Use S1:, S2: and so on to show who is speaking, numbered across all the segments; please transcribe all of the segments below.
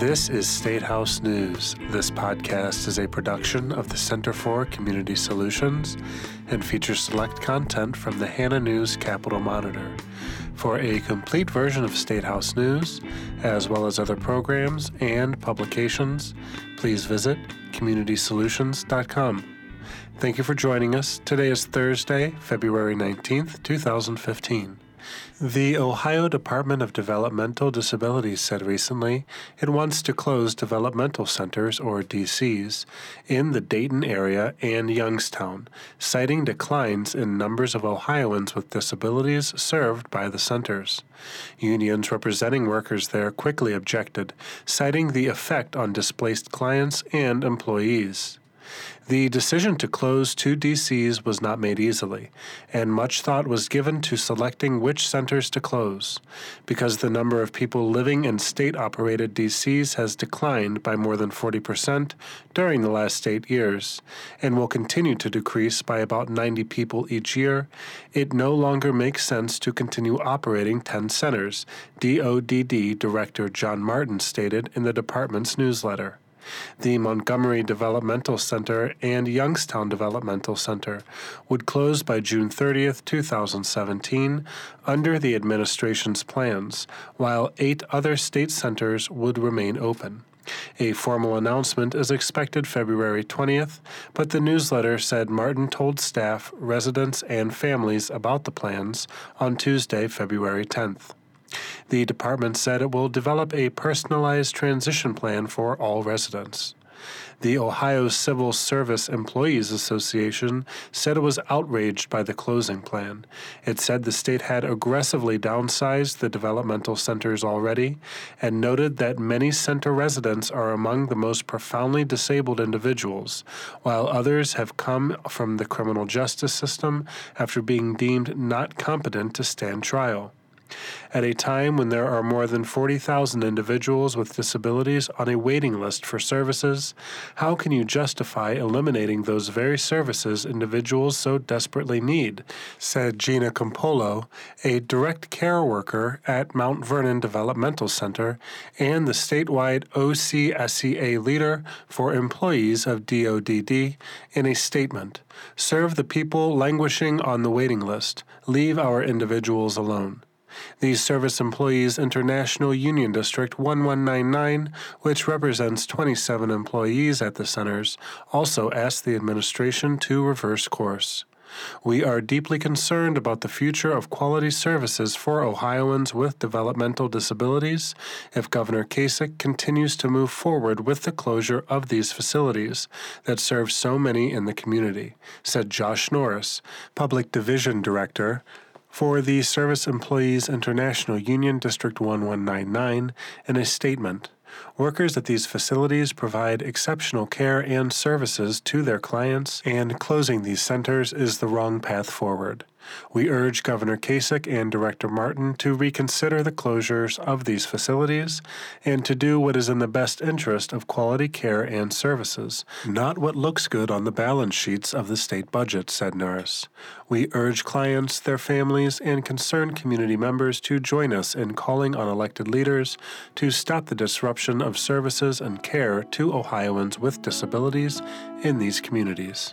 S1: This is State House News. This podcast is a production of the Center for Community Solutions and features select content from the Hannah News Capital Monitor. For a complete version of State House News, as well as other programs and publications, please visit communitysolutions.com. Thank you for joining us. Today is Thursday, February 19th, 2015. The Ohio Department of Developmental Disabilities said recently it wants to close developmental centers, or DCs, in the Dayton area and Youngstown, citing declines in numbers of Ohioans with disabilities served by the centers. Unions representing workers there quickly objected, citing the effect on displaced clients and employees. The decision to close two DCs was not made easily, and much thought was given to selecting which centers to close, because the number of people living in state operated DCs has declined by more than 40% during the last eight years, and will continue to decrease by about 90 people each year. It no longer makes sense to continue operating 10 centers, DODD Director John Martin stated in the department's newsletter the Montgomery Developmental Center and Youngstown Developmental Center would close by June 30, 2017, under the administration's plans, while eight other state centers would remain open. A formal announcement is expected February 20th, but the newsletter said Martin told staff, residents, and families about the plans on Tuesday, February 10th. The department said it will develop a personalized transition plan for all residents. The Ohio Civil Service Employees Association said it was outraged by the closing plan. It said the state had aggressively downsized the developmental centers already and noted that many center residents are among the most profoundly disabled individuals, while others have come from the criminal justice system after being deemed not competent to stand trial. At a time when there are more than 40,000 individuals with disabilities on a waiting list for services, how can you justify eliminating those very services individuals so desperately need? said Gina Campolo, a direct care worker at Mount Vernon Developmental Center and the statewide OCSEA leader for employees of DODD, in a statement. Serve the people languishing on the waiting list. Leave our individuals alone. The Service Employees International Union District 1199, which represents 27 employees at the centers, also asked the administration to reverse course. We are deeply concerned about the future of quality services for Ohioans with developmental disabilities if Governor Kasich continues to move forward with the closure of these facilities that serve so many in the community, said Josh Norris, Public Division Director for the Service Employees International Union District 1199 in a statement. Workers at these facilities provide exceptional care and services to their clients, and closing these centers is the wrong path forward. We urge Governor Kasich and Director Martin to reconsider the closures of these facilities and to do what is in the best interest of quality care and services, not what looks good on the balance sheets of the state budget, said Norris. We urge clients, their families, and concerned community members to join us in calling on elected leaders to stop the disruption of services and care to Ohioans with disabilities in these communities.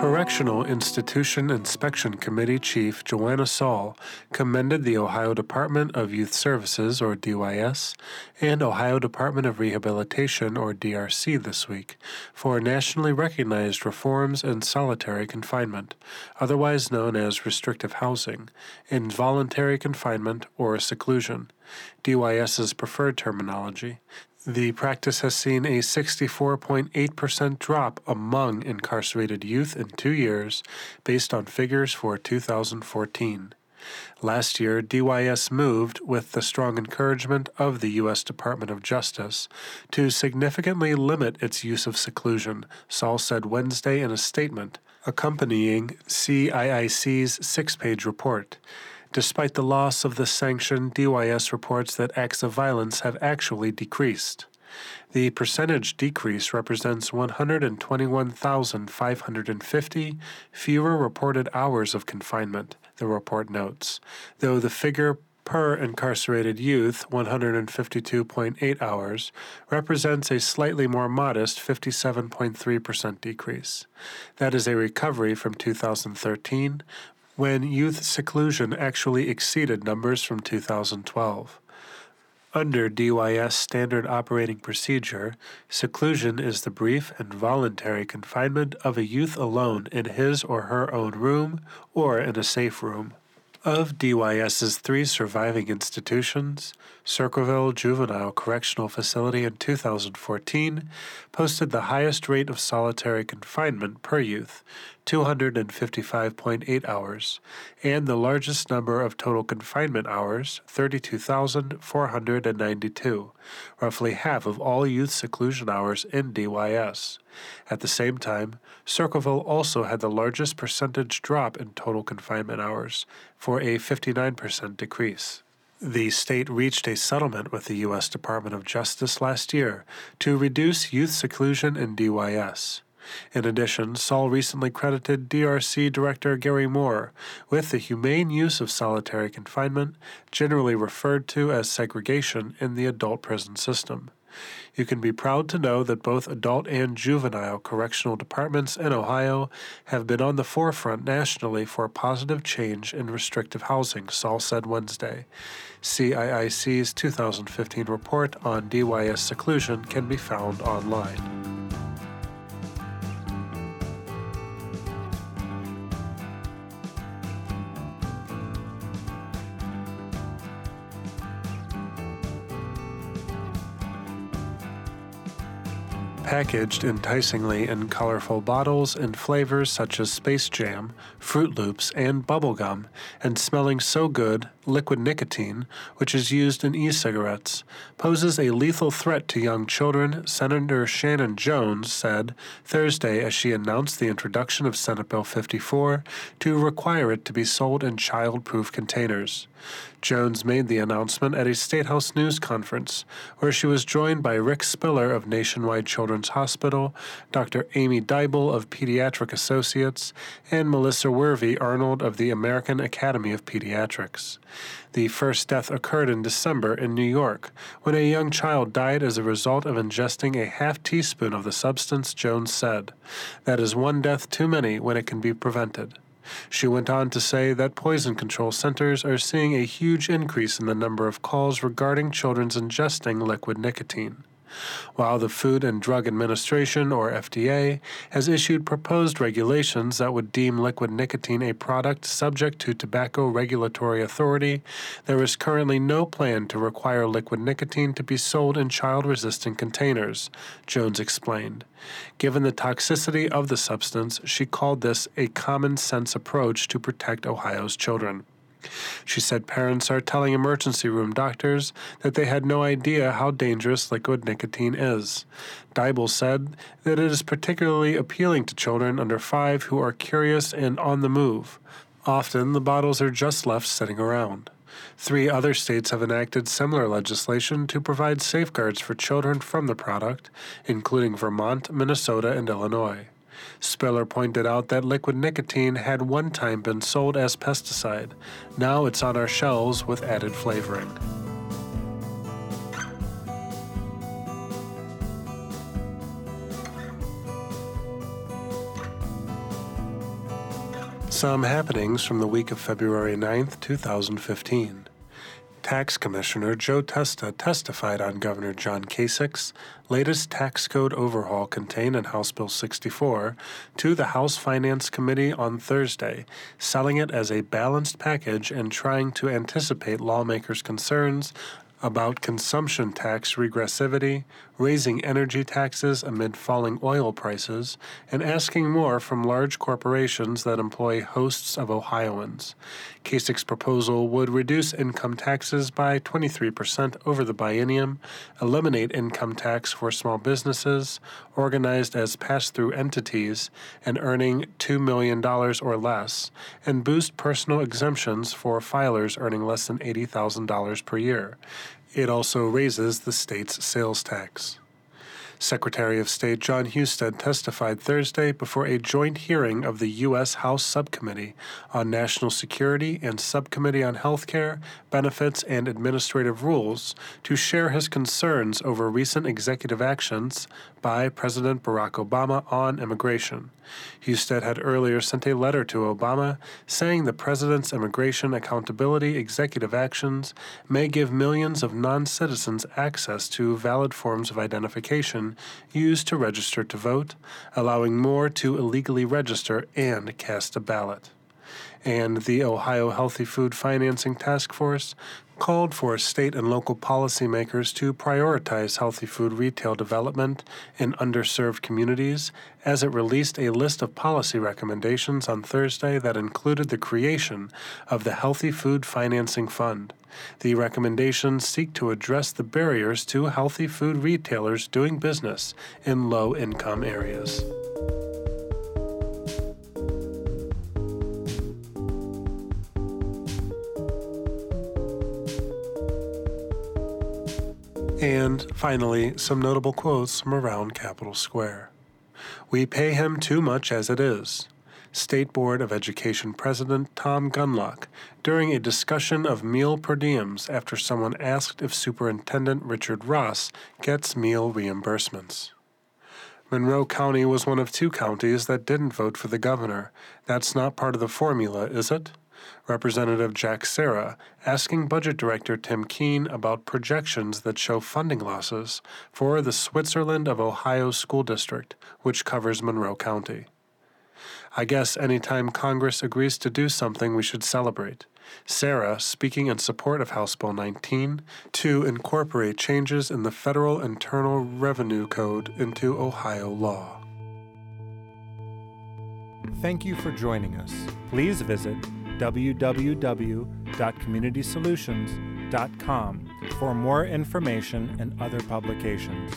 S1: Correctional Institution Inspection Committee Chief Joanna Saul commended the Ohio Department of Youth Services, or DYS, and Ohio Department of Rehabilitation, or DRC, this week for nationally recognized reforms in solitary confinement, otherwise known as restrictive housing, involuntary confinement, or seclusion. DYS's preferred terminology. The practice has seen a 64.8% drop among incarcerated youth in two years, based on figures for 2014. Last year, DYS moved, with the strong encouragement of the U.S. Department of Justice, to significantly limit its use of seclusion, Saul said Wednesday in a statement accompanying CIIC's six page report. Despite the loss of the sanction, DYS reports that acts of violence have actually decreased. The percentage decrease represents 121,550 fewer reported hours of confinement, the report notes, though the figure per incarcerated youth, 152.8 hours, represents a slightly more modest 57.3% decrease. That is a recovery from 2013, when youth seclusion actually exceeded numbers from 2012. Under DYS Standard Operating Procedure, seclusion is the brief and voluntary confinement of a youth alone in his or her own room or in a safe room. Of DYS's three surviving institutions, Circleville Juvenile Correctional Facility in 2014 posted the highest rate of solitary confinement per youth, 255.8 hours, and the largest number of total confinement hours, 32,492, roughly half of all youth seclusion hours in DYS. At the same time, Circleville also had the largest percentage drop in total confinement hours, for a 59% decrease. The state reached a settlement with the U.S. Department of Justice last year to reduce youth seclusion in DYS. In addition, Saul recently credited DRC Director Gary Mohr with the humane use of solitary confinement, generally referred to as segregation, in the adult prison system. You can be proud to know that both adult and juvenile correctional departments in Ohio have been on the forefront nationally for positive change in restrictive housing, Saul said Wednesday. CIIC's 2015 report on DYS seclusion can be found online. Packaged enticingly in colorful bottles and flavors such as Space Jam, Fruit Loops, and bubblegum, and smelling so good, liquid nicotine, which is used in e cigarettes, poses a lethal threat to young children, Senator Shannon Jones said Thursday as she announced the introduction of Senate Bill 54 to require it to be sold in child proof containers. Jones made the announcement at a State House news conference, where she was joined by Rick Spiller of Nationwide Children's Hospital, Dr. Amy Deibel of Pediatric Associates, and Melissa Wervey Arnold of the American Academy of Pediatrics. The first death occurred in December in New York, when a young child died as a result of ingesting a half teaspoon of the substance, Jones said. That is one death too many when it can be prevented. She went on to say that poison control centers are seeing a huge increase in the number of calls regarding children's ingesting liquid nicotine while the Food and Drug Administration, or FDA, has issued proposed regulations that would deem liquid nicotine a product subject to Tobacco Regulatory Authority, there is currently no plan to require liquid nicotine to be sold in child resistant containers, Jones explained. Given the toxicity of the substance, she called this a common sense approach to protect Ohio's children. She said parents are telling emergency room doctors that they had no idea how dangerous liquid nicotine is. Deibel said that it is particularly appealing to children under five who are curious and on the move. Often the bottles are just left sitting around. Three other states have enacted similar legislation to provide safeguards for children from the product, including Vermont, Minnesota, and Illinois. Spiller pointed out that liquid nicotine had one time been sold as pesticide. Now it's on our shelves with added flavoring. Some happenings from the week of February 9th, 2015. Tax Commissioner Joe Testa testified on Governor John Kasich's latest tax code overhaul contained in House Bill 64 to the House Finance Committee on Thursday, selling it as a balanced package and trying to anticipate lawmakers' concerns about consumption tax regressivity, raising energy taxes amid falling oil prices, and asking more from large corporations that employ hosts of Ohioans. Kasich's proposal would reduce income taxes by 23% over the biennium, eliminate income tax for small businesses organized as pass through entities and earning $2 million or less, and boost personal exemptions for filers earning less than $80,000 per year. It also raises the state's sales tax. Secretary of State John Husted testified Thursday before a joint hearing of the U.S. House Subcommittee on National Security and Subcommittee on Healthcare, Benefits, and Administrative Rules to share his concerns over recent executive actions by President Barack Obama on immigration. Husted had earlier sent a letter to Obama saying the president's immigration accountability executive actions may give millions of non citizens access to valid forms of identification used to register to vote, allowing more to illegally register and cast a ballot and the Ohio Healthy Food Financing Task Force called for state and local policymakers to prioritize healthy food retail development in underserved communities as it released a list of policy recommendations on Thursday that included the creation of the Healthy Food Financing Fund. The recommendations seek to address the barriers to healthy food retailers doing business in low income areas. And finally, some notable quotes from around Capitol Square. We pay him too much as it is. State Board of Education President Tom Gunlock during a discussion of meal per diems after someone asked if Superintendent Richard Ross gets meal reimbursements. Monroe County was one of two counties that didn't vote for the governor. That's not part of the formula, is it? Representative Jack Cera asking Budget Director Tim Keen about projections that show funding losses for the Switzerland of Ohio School District, which covers Monroe County. I guess anytime Congress agrees to do something, we should celebrate. Cera, speaking in support of House Bill 19, to incorporate changes in the Federal Internal Revenue Code into Ohio law.
S2: Thank you for joining us. Please visit www.communitysolutions.com for more information and other publications.